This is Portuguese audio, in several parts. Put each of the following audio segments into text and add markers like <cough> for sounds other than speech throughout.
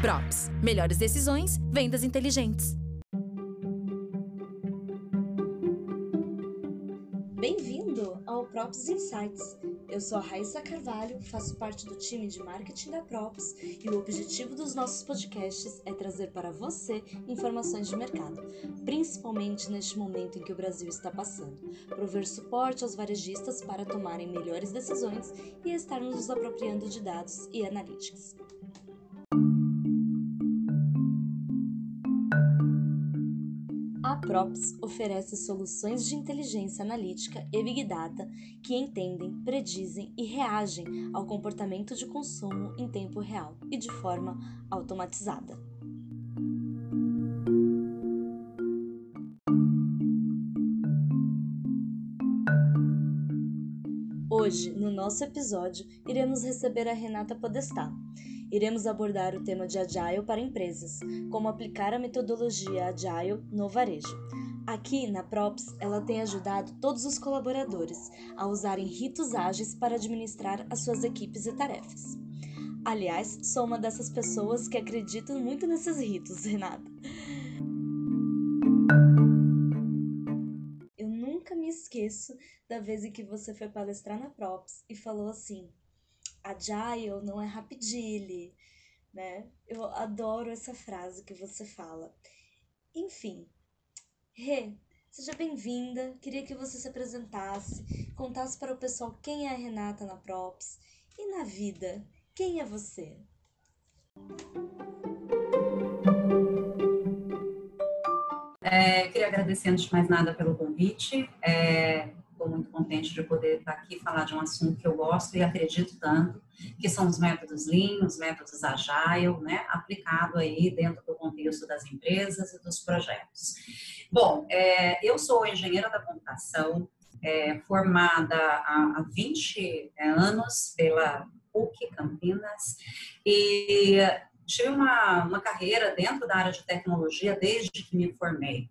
Props. Melhores decisões, vendas inteligentes. Bem-vindo ao Props Insights. Eu sou a Raíssa Carvalho, faço parte do time de marketing da Props e o objetivo dos nossos podcasts é trazer para você informações de mercado, principalmente neste momento em que o Brasil está passando, prover suporte aos varejistas para tomarem melhores decisões e estarmos nos apropriando de dados e analíticas. Props oferece soluções de inteligência analítica e Big Data que entendem, predizem e reagem ao comportamento de consumo em tempo real e de forma automatizada. Hoje, no nosso episódio, iremos receber a Renata Podestá. Iremos abordar o tema de Agile para empresas, como aplicar a metodologia Agile no varejo. Aqui na Props, ela tem ajudado todos os colaboradores a usarem ritos ágeis para administrar as suas equipes e tarefas. Aliás, sou uma dessas pessoas que acreditam muito nesses ritos, <laughs> Renata. Eu nunca me esqueço da vez em que você foi palestrar na Props e falou assim: Agile não é rapidile, né? Eu adoro essa frase que você fala. Enfim, Rê, seja bem-vinda. Queria que você se apresentasse, contasse para o pessoal quem é a Renata na Props e na vida, quem é você? É, queria agradecer antes de mais nada pelo convite. É, muito contente de poder estar aqui falar de um assunto que eu gosto e acredito tanto, que são os métodos Lean, os métodos Agile, né, aplicado aí dentro do contexto das empresas e dos projetos. Bom, é, eu sou engenheira da computação, é, formada há, há 20 é, anos pela PUC Campinas e tive uma, uma carreira dentro da área de tecnologia desde que me formei.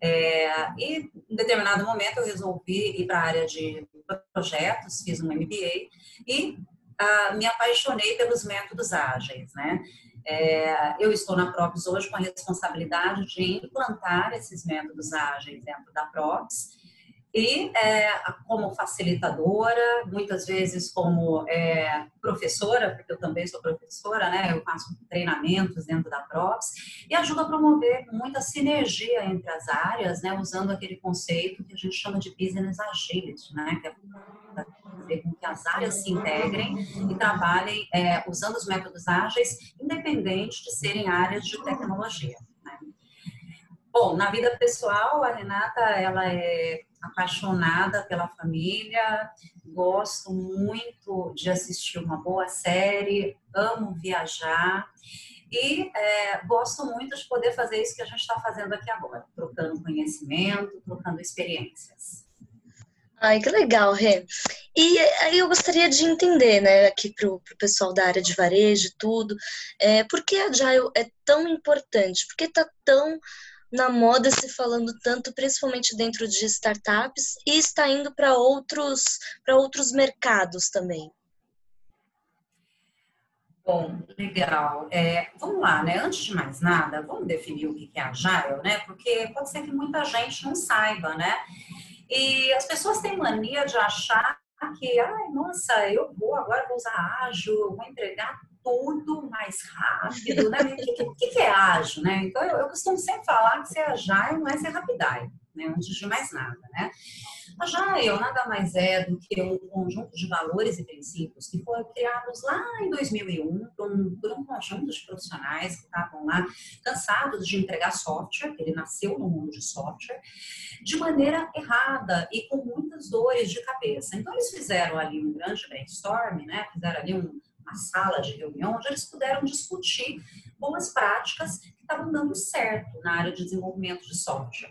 É, e em determinado momento eu resolvi ir para a área de projetos, fiz um MBA e ah, me apaixonei pelos métodos ágeis, né? É, eu estou na Props hoje com a responsabilidade de implantar esses métodos ágeis dentro da Props e é, como facilitadora, muitas vezes como é, professora, porque eu também sou professora, né? Eu faço treinamentos dentro da Props e ajuda a promover muita sinergia entre as áreas, né? Usando aquele conceito que a gente chama de business agility, né? Que é fazer com que as áreas se integrem e trabalhem é, usando os métodos ágeis, independente de serem áreas de tecnologia. Bom, na vida pessoal, a Renata, ela é apaixonada pela família, gosto muito de assistir uma boa série, amo viajar e é, gosto muito de poder fazer isso que a gente está fazendo aqui agora, trocando conhecimento, trocando experiências. Ai, que legal, Rê. E aí eu gostaria de entender, né, aqui para o pessoal da área de varejo e tudo, é, por que a Agile é tão importante? Por que está tão na moda se falando tanto, principalmente dentro de startups, e está indo para outros, outros mercados também. Bom, legal. É, vamos lá, né? Antes de mais nada, vamos definir o que é Agile, né? Porque pode ser que muita gente não saiba, né? E as pessoas têm mania de achar que, ai, nossa, eu vou agora vou usar ágil, vou entregar tudo mais rápido, né? O que, que, que, é ágil, né? Então, eu, eu, costumo sempre falar que ser agile não é ser rapidai, né? Antes de mais nada, né? Agile nada mais é do que um conjunto de valores e princípios que foram criados lá em 2001 por um, por um conjunto de profissionais que estavam lá cansados de entregar software, ele nasceu no mundo de software, de maneira errada e com muitas dores de cabeça. Então, eles fizeram ali um grande brainstorm, né? Fizeram ali um uma sala de reunião onde eles puderam discutir boas práticas que estavam dando certo na área de desenvolvimento de software.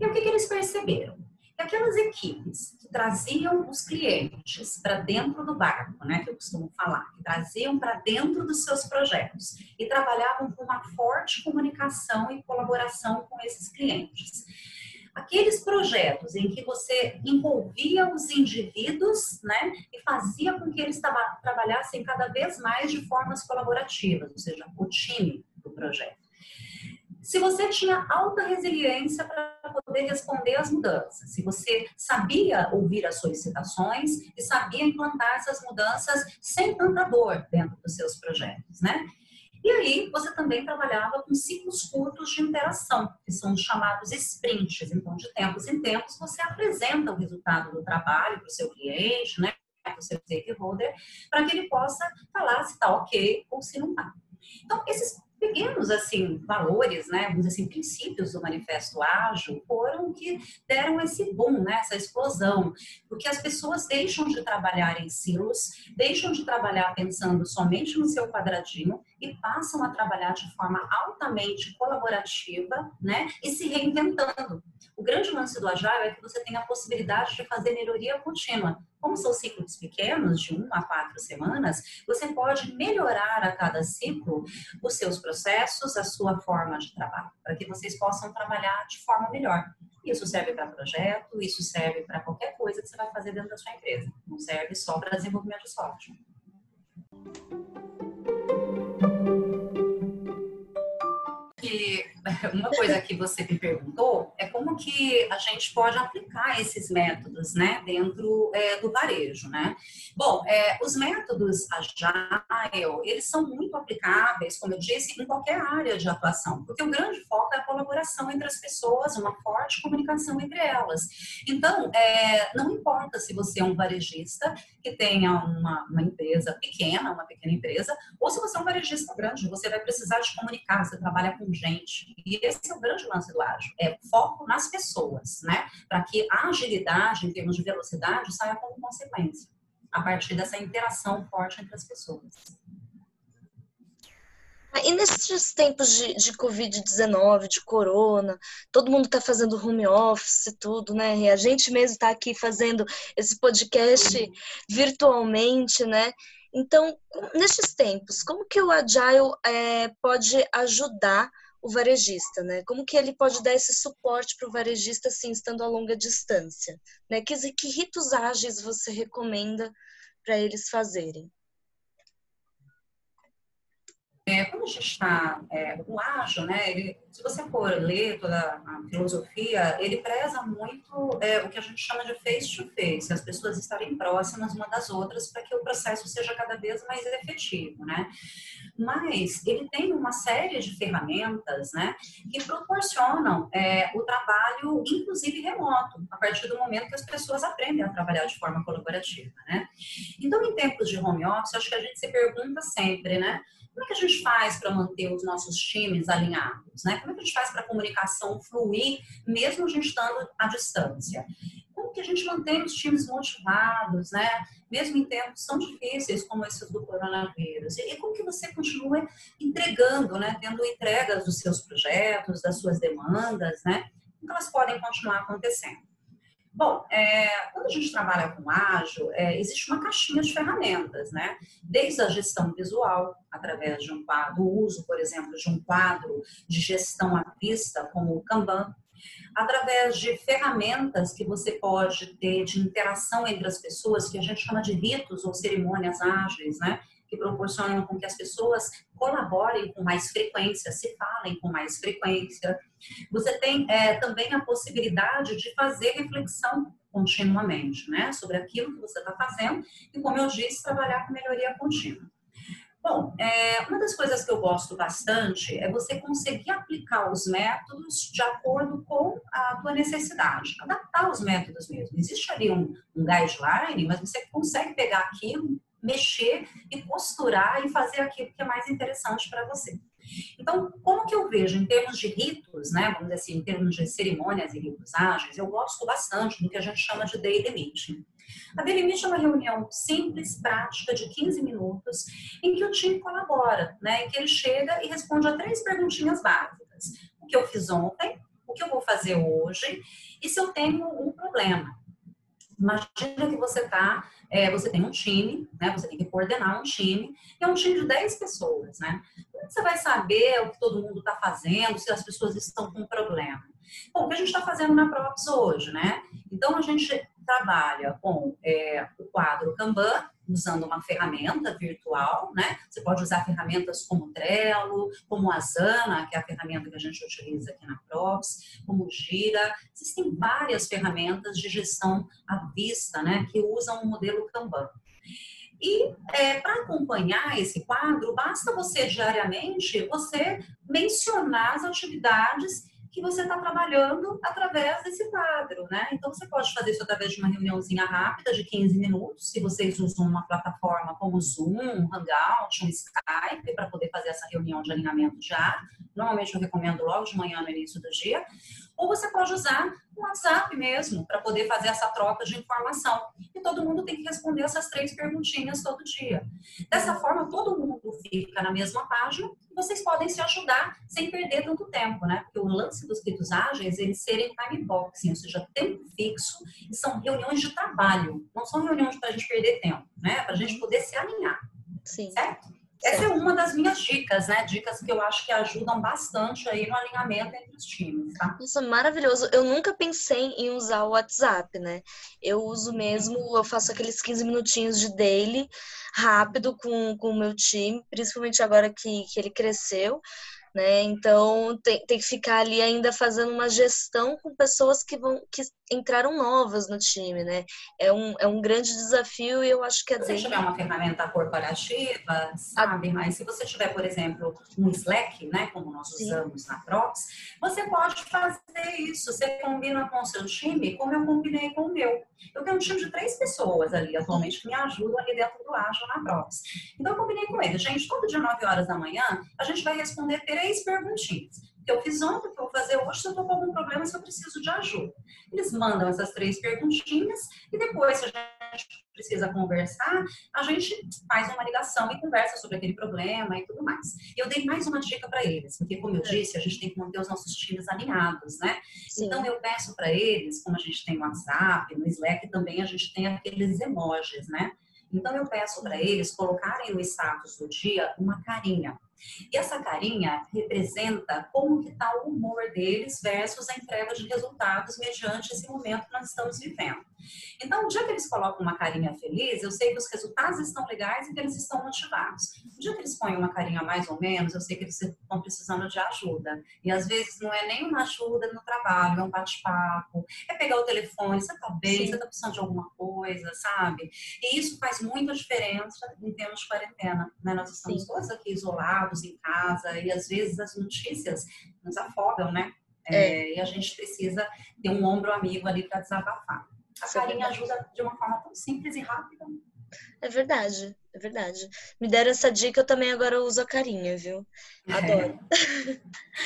E o que, que eles perceberam? Que aquelas equipes que traziam os clientes para dentro do barco, né, que eu costumo falar, que traziam para dentro dos seus projetos e trabalhavam com uma forte comunicação e colaboração com esses clientes aqueles projetos em que você envolvia os indivíduos, né, e fazia com que eles trabalhassem cada vez mais de formas colaborativas, ou seja, o time do projeto. Se você tinha alta resiliência para poder responder às mudanças, se você sabia ouvir as solicitações e sabia implantar essas mudanças sem tanta dor dentro dos seus projetos, né? E aí, você também trabalhava com ciclos curtos de interação, que são os chamados sprints. Então, de tempos em tempos, você apresenta o resultado do trabalho para o seu cliente, né, para o seu stakeholder, para que ele possa falar se está ok ou se não está. Então, esses pequenos assim valores, né, vamos assim, princípios do manifesto ágil foram que deram esse boom, né, essa explosão, porque as pessoas deixam de trabalhar em silos, deixam de trabalhar pensando somente no seu quadradinho e passam a trabalhar de forma altamente colaborativa, né, e se reinventando. O grande lance do Agile é que você tem a possibilidade de fazer melhoria contínua. Como são ciclos pequenos, de uma a quatro semanas, você pode melhorar a cada ciclo os seus processos, a sua forma de trabalho, para que vocês possam trabalhar de forma melhor. Isso serve para projeto, isso serve para qualquer coisa que você vai fazer dentro da sua empresa. Não serve só para desenvolvimento de software. <laughs> uma coisa que você me perguntou é como que a gente pode aplicar esses métodos, né, dentro é, do varejo, né? Bom, é, os métodos Agile, eles são muito aplicáveis, como eu disse, em qualquer área de atuação, porque o grande foco é a colaboração entre as pessoas, uma forte comunicação entre elas. Então, é, não importa se você é um varejista que tenha uma, uma empresa pequena, uma pequena empresa, ou se você é um varejista grande, você vai precisar de comunicar, você trabalha com gente. E esse é o grande lance do ágil, é foco nas pessoas, né? Para que a agilidade, em termos de velocidade, saia como consequência, a partir dessa interação forte entre as pessoas. E nesses tempos de, de Covid-19, de corona, todo mundo está fazendo home office e tudo, né? E a gente mesmo está aqui fazendo esse podcast virtualmente, né? Então, nesses tempos, como que o Agile é, pode ajudar o varejista, né? Como que ele pode dar esse suporte para o varejista, assim, estando a longa distância, né? Que, que ritos ágeis você recomenda para eles fazerem? É, quando a gente está, é, o ágil, né, ele, se você for ler toda a filosofia, ele preza muito é, o que a gente chama de face-to-face, -face, as pessoas estarem próximas uma das outras para que o processo seja cada vez mais efetivo, né? Mas ele tem uma série de ferramentas, né, que proporcionam é, o trabalho, inclusive remoto, a partir do momento que as pessoas aprendem a trabalhar de forma colaborativa, né? Então, em tempos de home office, acho que a gente se pergunta sempre, né? Como é que a gente faz para manter os nossos times alinhados? Né? Como é que a gente faz para a comunicação fluir, mesmo a gente estando à distância? Como que a gente mantém os times motivados, né? mesmo em tempos tão difíceis como esses do coronavírus? E como que você continua entregando, né? tendo entregas dos seus projetos, das suas demandas, né? Como elas podem continuar acontecendo? Bom, é, quando a gente trabalha com ágil, é, existe uma caixinha de ferramentas, né? Desde a gestão visual, através de um quadro, uso, por exemplo, de um quadro de gestão à vista, como o Kanban, através de ferramentas que você pode ter de interação entre as pessoas, que a gente chama de ritos ou cerimônias ágeis, né? Que proporcionam com que as pessoas colaborem com mais frequência, se falem com mais frequência. Você tem é, também a possibilidade de fazer reflexão continuamente, né, sobre aquilo que você está fazendo e, como eu disse, trabalhar com melhoria contínua. Bom, é, uma das coisas que eu gosto bastante é você conseguir aplicar os métodos de acordo com a tua necessidade, adaptar os métodos mesmo. Existe ali um, um guideline, mas você consegue pegar aquilo mexer e costurar e fazer aquilo que é mais interessante para você. Então, como que eu vejo em termos de ritos, né, vamos dizer assim, em termos de cerimônias e ritos ágeis, eu gosto bastante do que a gente chama de daily meeting. A daily meeting é uma reunião simples, prática, de 15 minutos, em que o time colabora, né, em que ele chega e responde a três perguntinhas básicas. O que eu fiz ontem, o que eu vou fazer hoje e se eu tenho um problema. Imagina que você tá, é, você tem um time, né? Você tem que coordenar um time, e é um time de 10 pessoas, né? Como você vai saber o que todo mundo está fazendo, se as pessoas estão com problema? Bom, o que a gente está fazendo na Props hoje, né? Então, a gente trabalha com é, o quadro Kanban, usando uma ferramenta virtual, né? Você pode usar ferramentas como Trello, como Asana, que é a ferramenta que a gente utiliza aqui na Props, como Gira. Existem várias ferramentas de gestão à vista, né? Que usam o modelo Kanban. E é, para acompanhar esse quadro, basta você diariamente você mencionar as atividades que você está trabalhando através desse quadro, né? Então, você pode fazer isso através de uma reuniãozinha rápida de 15 minutos, se vocês usam uma plataforma como Zoom, Hangout, um Skype, para poder fazer essa reunião de alinhamento diário. Normalmente, eu recomendo logo de manhã no início do dia. Ou você pode usar o WhatsApp mesmo, para poder fazer essa troca de informação. E todo mundo tem que responder essas três perguntinhas todo dia. Dessa forma, todo mundo fica na mesma página e vocês podem se ajudar sem perder tanto tempo, né? Porque o lance dos ritos ágeis, eles serem time boxing, ou seja, tempo fixo, e são reuniões de trabalho, não são reuniões para a gente perder tempo, né? Para a gente poder se alinhar. Sim. Certo? Essa é uma das minhas dicas, né? Dicas que eu acho que ajudam bastante aí no alinhamento entre os times, tá? Nossa, maravilhoso. Eu nunca pensei em usar o WhatsApp, né? Eu uso mesmo, eu faço aqueles 15 minutinhos de daily rápido com, com o meu time, principalmente agora que, que ele cresceu né? Então tem, tem que ficar ali ainda fazendo uma gestão com pessoas que vão que entraram novas no time, né? É um, é um grande desafio e eu acho que é Se você tiver uma ferramenta corporativa, sabe? A... Mas se você tiver, por exemplo, um Slack, né? Como nós Sim. usamos na Props, você pode fazer isso. Você combina com o seu time, como eu combinei com o meu. Eu tenho um time de três pessoas ali atualmente que me ajudam ali dentro do Agile na Props. Então eu combinei com eles, gente, todo dia 9 horas da manhã, a gente vai responder três perguntinhas eu fiz ontem, eu vou fazer hoje, se eu estou com algum problema, se eu preciso de ajuda. Eles mandam essas três perguntinhas e depois, se a gente precisa conversar, a gente faz uma ligação e conversa sobre aquele problema e tudo mais. Eu dei mais uma dica para eles, porque, como eu disse, a gente tem que manter os nossos times alinhados, né? Sim. Então, eu peço para eles, como a gente tem no WhatsApp, no Slack também, a gente tem aqueles emojis, né? Então, eu peço para eles colocarem no status do dia uma carinha. E essa carinha representa como está o humor deles versus a entrega de resultados mediante esse momento que nós estamos vivendo. Então, o dia que eles colocam uma carinha feliz, eu sei que os resultados estão legais e que eles estão motivados. O dia que eles põem uma carinha mais ou menos, eu sei que eles estão precisando de ajuda. E às vezes não é nem uma ajuda no trabalho, é um bate-papo, é pegar o telefone, você tá bem, você tá precisando de alguma coisa, sabe? E isso faz muita diferença em termos de quarentena, né? Nós estamos Sim. todos aqui isolados em casa e às vezes as notícias nos afogam, né? É. É, e a gente precisa ter um ombro amigo ali para desabafar. A carinha é ajuda de uma forma tão simples e rápida. É verdade, é verdade. Me deram essa dica, eu também agora uso a carinha, viu? Adoro. É.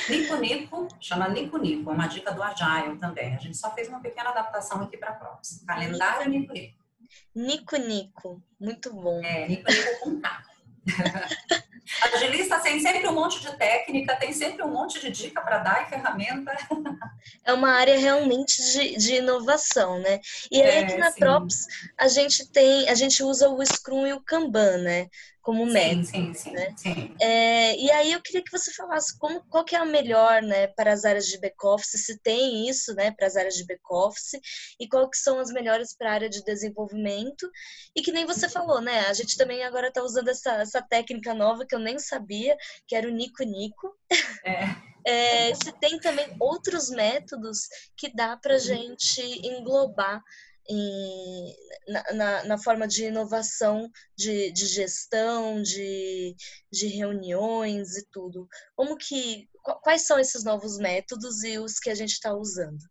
Nico Nico, chama Nico Nico, é uma dica do Agile também. A gente só fez uma pequena adaptação aqui para a próxima. Calendário Nico Nico. Nico Nico, muito bom. É, Nico Nico com K. <laughs> Agilista tem sempre um monte de técnica, tem sempre um monte de dica para dar e ferramenta. É uma área realmente de, de inovação, né? E aí é, aqui na sim. Props a gente tem, a gente usa o Scrum e o Kanban, né? Como método. Sim, sim, né? sim. É, e aí eu queria que você falasse como, qual que é a melhor né, para as áreas de back-office, se tem isso né, para as áreas de back-office, e qual que são as melhores para a área de desenvolvimento. E que nem você falou, né? A gente também agora está usando essa, essa técnica nova que eu nem sabia, que era o Nico Nico. É. <laughs> É, se tem também outros métodos que dá para gente englobar em, na, na, na, forma de inovação, de, de gestão, de, de reuniões e tudo. Como que, quais são esses novos métodos e os que a gente está usando?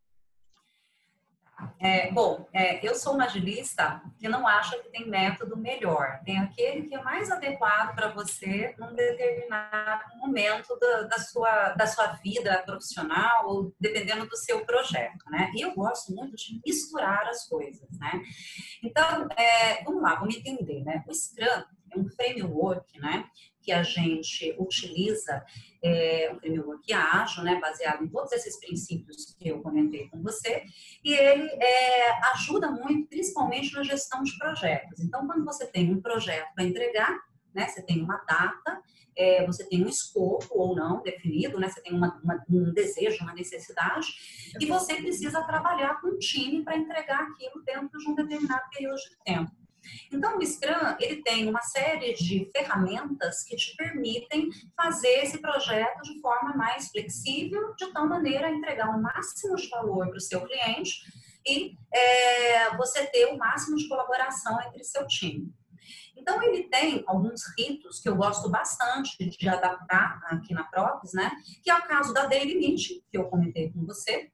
É, bom, é, eu sou uma agilista que não acha que tem método melhor. Tem aquele que é mais adequado para você num determinado momento da, da, sua, da sua vida profissional ou dependendo do seu projeto, né? E eu gosto muito de misturar as coisas, né? Então, é, vamos lá, vamos entender, né? O Scrum é um framework, né? Que a gente utiliza é, um framework ágil, né, baseado em todos esses princípios que eu comentei com você, e ele é, ajuda muito, principalmente na gestão de projetos. Então, quando você tem um projeto para entregar, né? Você tem uma data, é, você tem um escopo ou não definido, né? Você tem uma, uma, um desejo, uma necessidade, e você precisa trabalhar com um time para entregar aquilo dentro de um determinado período de tempo. Então, o Scrum, ele tem uma série de ferramentas que te permitem fazer esse projeto de forma mais flexível, de tal maneira a entregar o máximo de valor para o seu cliente e é, você ter o máximo de colaboração entre seu time. Então, ele tem alguns ritos que eu gosto bastante de adaptar aqui na Propes, né? Que é o caso da Daily Meeting, que eu comentei com você.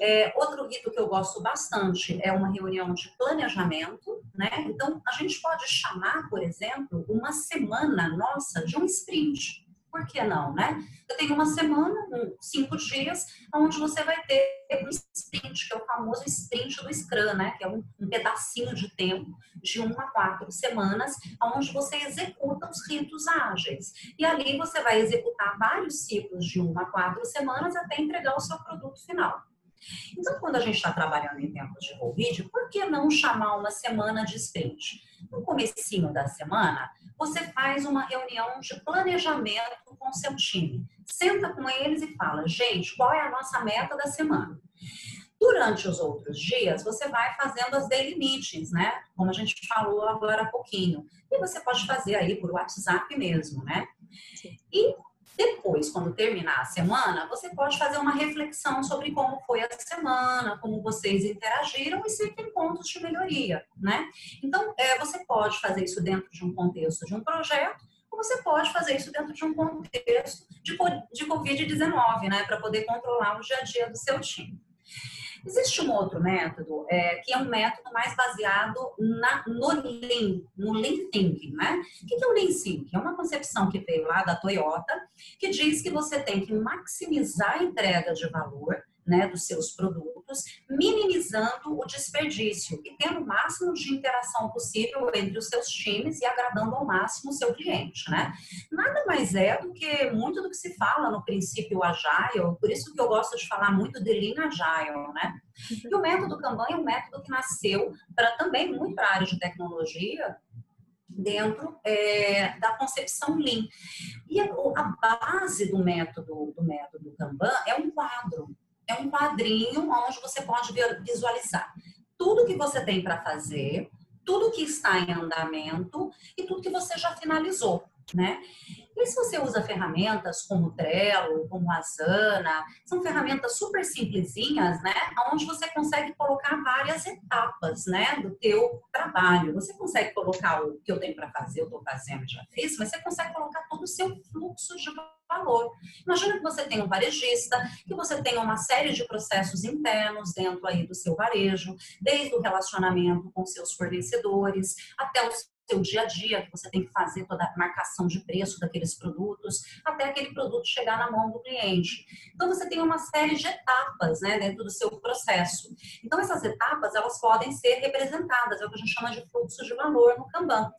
É, outro rito que eu gosto bastante é uma reunião de planejamento, né? Então, a gente pode chamar, por exemplo, uma semana nossa de um sprint. Por que não, né? Eu tenho uma semana, cinco dias, onde você vai ter um sprint, que é o famoso sprint do Scrum, né? Que é um, um pedacinho de tempo, de uma a quatro semanas, onde você executa os ritos ágeis. E ali você vai executar vários ciclos de uma a quatro semanas até entregar o seu produto final. Então, quando a gente está trabalhando em tempos de Covid, por que não chamar uma semana de sprint? No comecinho da semana, você faz uma reunião de planejamento com seu time. Senta com eles e fala, gente, qual é a nossa meta da semana? Durante os outros dias, você vai fazendo as daily meetings, né? Como a gente falou agora há pouquinho. E você pode fazer aí por WhatsApp mesmo, né? E depois, quando terminar a semana, você pode fazer uma reflexão sobre como foi a semana, como vocês interagiram e se tem pontos de melhoria, né? Então, é, você pode fazer isso dentro de um contexto de um projeto, ou você pode fazer isso dentro de um contexto de, de Covid-19, né? Para poder controlar o dia a dia do seu time. Existe um outro método, é, que é um método mais baseado na, no Lean, no Lean Thinking, né? O que é o Lean Thinking? É uma concepção que veio lá da Toyota, que diz que você tem que maximizar a entrega de valor né, dos seus produtos, minimizando o desperdício e tendo o máximo de interação possível entre os seus times e agradando ao máximo o seu cliente, né? Nada mais é do que muito do que se fala no princípio Agile, por isso que eu gosto de falar muito de Lean Agile, né? E o método Kanban é um método que nasceu para também muito para a área de tecnologia, dentro é, da concepção Lean. E a, a, base do método do método Kanban é um quadro é um quadrinho onde você pode visualizar tudo que você tem para fazer, tudo que está em andamento e tudo que você já finalizou, né? E se você usa ferramentas como Trello, como Asana, são ferramentas super simplesinhas, né? Onde você consegue colocar várias etapas, né? Do teu trabalho. Você consegue colocar o que eu tenho para fazer, eu estou fazendo, já fiz, mas você consegue colocar todo o seu fluxo de valor. Imagina que você tem um varejista, que você tem uma série de processos internos dentro aí do seu varejo, desde o relacionamento com seus fornecedores até os seu dia a dia, que você tem que fazer toda a marcação de preço daqueles produtos, até aquele produto chegar na mão do cliente. Então, você tem uma série de etapas né, dentro do seu processo. Então, essas etapas, elas podem ser representadas, é o que a gente chama de fluxo de valor no Kanban.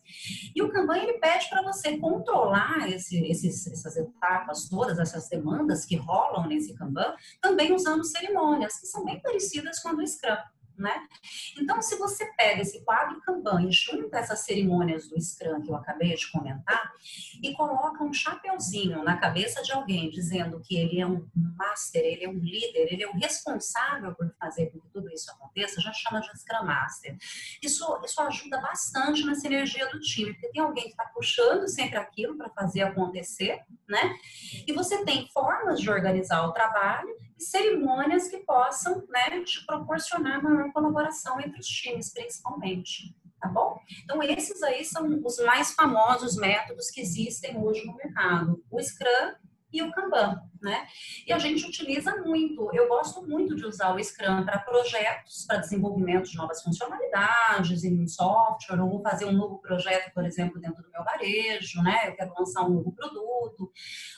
E o Kanban, ele pede para você controlar esse, esses, essas etapas, todas essas demandas que rolam nesse Kanban, também usando cerimônias, que são bem parecidas com a do Scrum né? Então, se você pega esse quadro Kanban e junta essas cerimônias do Scrum que eu acabei de comentar e coloca um chapeuzinho na cabeça de alguém dizendo que ele é um master, ele é um líder, ele é o responsável por fazer com que tudo isso aconteça, já chama de Scrum Master. Isso, isso ajuda bastante na sinergia do time, porque tem alguém que está puxando sempre aquilo para fazer acontecer, né? E você tem formas de organizar o trabalho cerimônias que possam né, te proporcionar maior colaboração entre os times, principalmente. Tá bom? Então, esses aí são os mais famosos métodos que existem hoje no mercado. O Scrum e o Kanban, né? E a gente utiliza muito, eu gosto muito de usar o Scrum para projetos, para desenvolvimento de novas funcionalidades em software, ou vou fazer um novo projeto, por exemplo, dentro do meu varejo, né? Eu quero lançar um novo produto.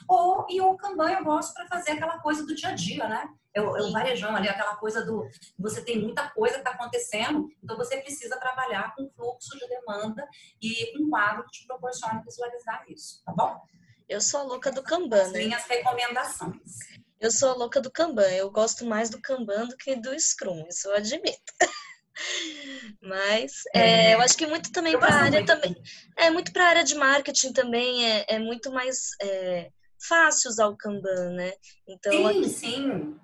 Ou, e o Kanban eu gosto para fazer aquela coisa do dia a dia, né? Eu, eu varejão ali, aquela coisa do. Você tem muita coisa que está acontecendo, então você precisa trabalhar com fluxo de demanda e um quadro que te proporciona visualizar isso, tá bom? Eu sou a louca do Kanban, né? Minhas recomendações. Eu sou a louca do Kanban. Eu gosto mais do Kanban do que do Scrum, isso eu admito. <laughs> Mas é, eu acho que muito também para a área também. É muito para a área de marketing também, é, é muito mais é, fácil usar o Kanban, né? Então, sim, aqui, sim.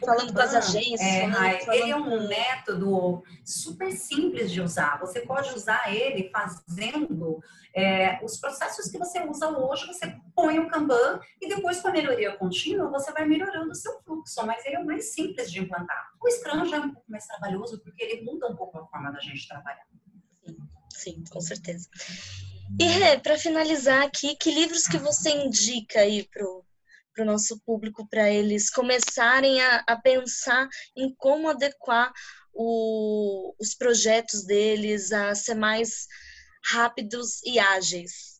falando Kanban, com as agências. É, falando, falando ele é um método super simples de usar. Você pode usar ele fazendo é, os processos que você usa hoje, você põe o Kanban e depois com a melhoria contínua você vai melhorando o seu fluxo, mas ele é o mais simples de implantar. O Scrum já é um pouco mais trabalhoso porque ele muda um pouco a forma da gente trabalhar. Sim, sim com certeza. E Rê, para finalizar aqui, que livros que você indica aí pro para o nosso público, para eles começarem a, a, pensar em como adequar o, os projetos deles a ser mais rápidos e ágeis?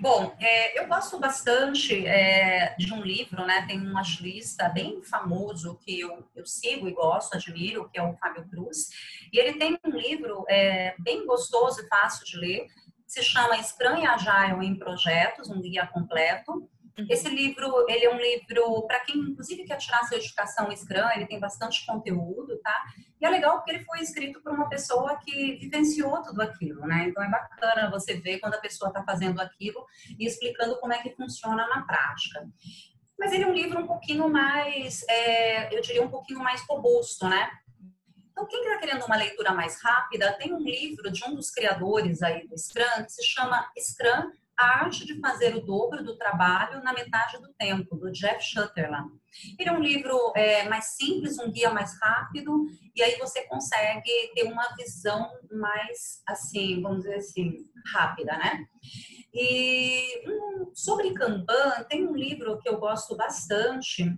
Bom, é, eu gosto bastante é, de um livro, né? Tem um agilista bem famoso que eu, eu sigo e gosto, admiro, que é o Fábio Cruz. E ele tem um livro é, bem gostoso e fácil de ler, se chama Scrum e Agile em Projetos, um guia completo. Uhum. Esse livro, ele é um livro para quem, inclusive, quer tirar sua educação Scrum, ele tem bastante conteúdo, tá? E é legal porque ele foi escrito por uma pessoa que vivenciou tudo aquilo, né? Então é bacana você ver quando a pessoa está fazendo aquilo e explicando como é que funciona na prática. Mas ele é um livro um pouquinho mais, é, eu diria, um pouquinho mais robusto, né? Então, quem está querendo uma leitura mais rápida, tem um livro de um dos criadores aí do Scrum, que se chama Scrum, a arte de fazer o dobro do trabalho na metade do tempo, do Jeff Shutterland. Ele é um livro é, mais simples, um guia mais rápido, e aí você consegue ter uma visão mais, assim, vamos dizer assim, rápida, né? E um, sobre Kanban, tem um livro que eu gosto bastante,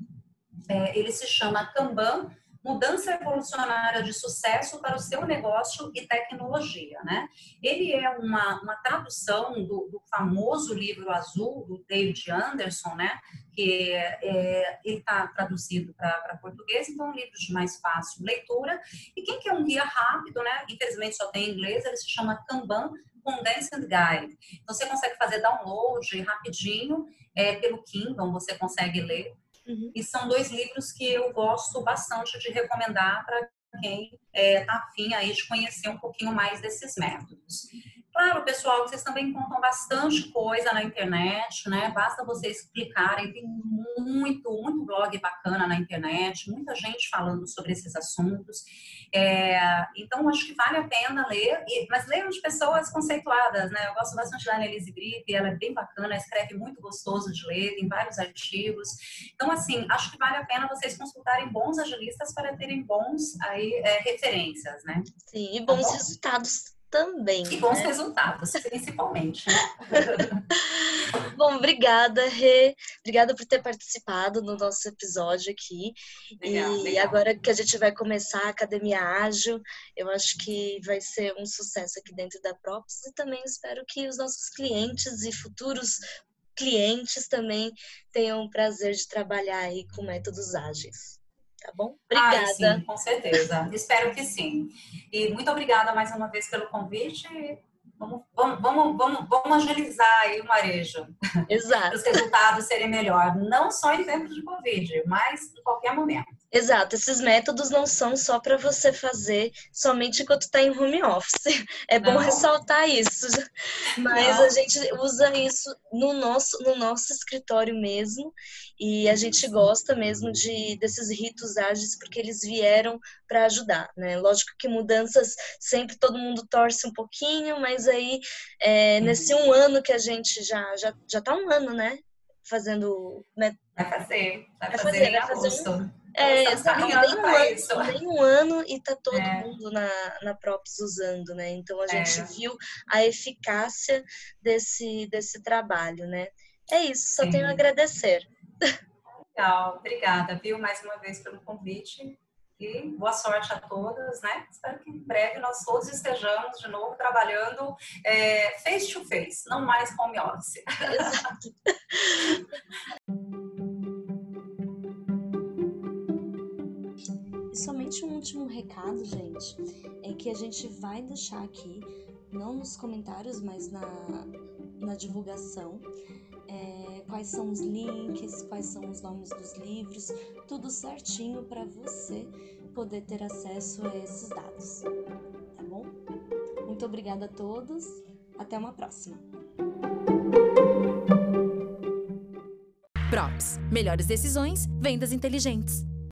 é, ele se chama Kanban, mudança evolucionária de sucesso para o seu negócio e tecnologia, né? Ele é uma, uma tradução do, do famoso livro azul do David Anderson, né? Que é, ele está traduzido para português, então é um livro de mais fácil leitura. E quem quer um guia rápido, né? Infelizmente só tem em inglês, ele se chama Kanban Condensed Guide. Então você consegue fazer download rapidinho é, pelo Kindle, você consegue ler Uhum. E são dois livros que eu gosto bastante de recomendar para quem é, afim aí de conhecer um pouquinho mais desses métodos. Claro, pessoal, vocês também encontram bastante coisa na internet, né? Basta vocês clicarem, tem muito, muito blog bacana na internet, muita gente falando sobre esses assuntos. É, então, acho que vale a pena ler, mas leiam de pessoas conceituadas, né? Eu gosto bastante da Annelise Gripe, ela é bem bacana, escreve muito gostoso de ler, tem vários artigos. Então, assim, acho que vale a pena vocês consultarem bons agilistas para terem bons aí, é, referências, né? Sim, e bons tá resultados também. E bons né? resultados, principalmente. <laughs> Bom, obrigada, Rê. Obrigada por ter participado no nosso episódio aqui. Legal, e legal. agora que a gente vai começar a Academia Ágil, eu acho que vai ser um sucesso aqui dentro da Props e também espero que os nossos clientes e futuros clientes também tenham o prazer de trabalhar aí com métodos ágeis. Tá bom? Obrigada. sim, com certeza. Espero que sim. E muito obrigada mais uma vez pelo convite. Vamos, vamos, vamos, vamos, vamos agilizar aí o marejo. Exato. Os resultados serem melhor, não só em tempos de Covid, mas em qualquer momento. Exato, esses métodos não são só para você fazer somente enquanto está em home office. É bom não. ressaltar isso. Mas não. a gente usa isso no nosso, no nosso escritório mesmo e a gente gosta mesmo de desses ritos ágeis porque eles vieram para ajudar, né? Lógico que mudanças sempre todo mundo torce um pouquinho, mas aí é, nesse um ano que a gente já já já tá um ano, né? Fazendo. Vai fazer, vai, vai fazer, vai fazer um, é, exato. Nem um, ano, nem um ano e tá todo é. mundo na, na Props usando, né? Então a gente é. viu a eficácia desse, desse trabalho, né? É isso, só Sim. tenho a agradecer. Legal, obrigada, viu, mais uma vez pelo convite. E boa sorte a todas, né? Espero que em breve nós todos estejamos de novo trabalhando é, face to face, não mais home office. Exato. <laughs> somente um último recado, gente, é que a gente vai deixar aqui, não nos comentários, mas na, na divulgação, é, quais são os links, quais são os nomes dos livros, tudo certinho para você poder ter acesso a esses dados. Tá bom? Muito obrigada a todos. Até uma próxima. Props. Melhores decisões, vendas inteligentes.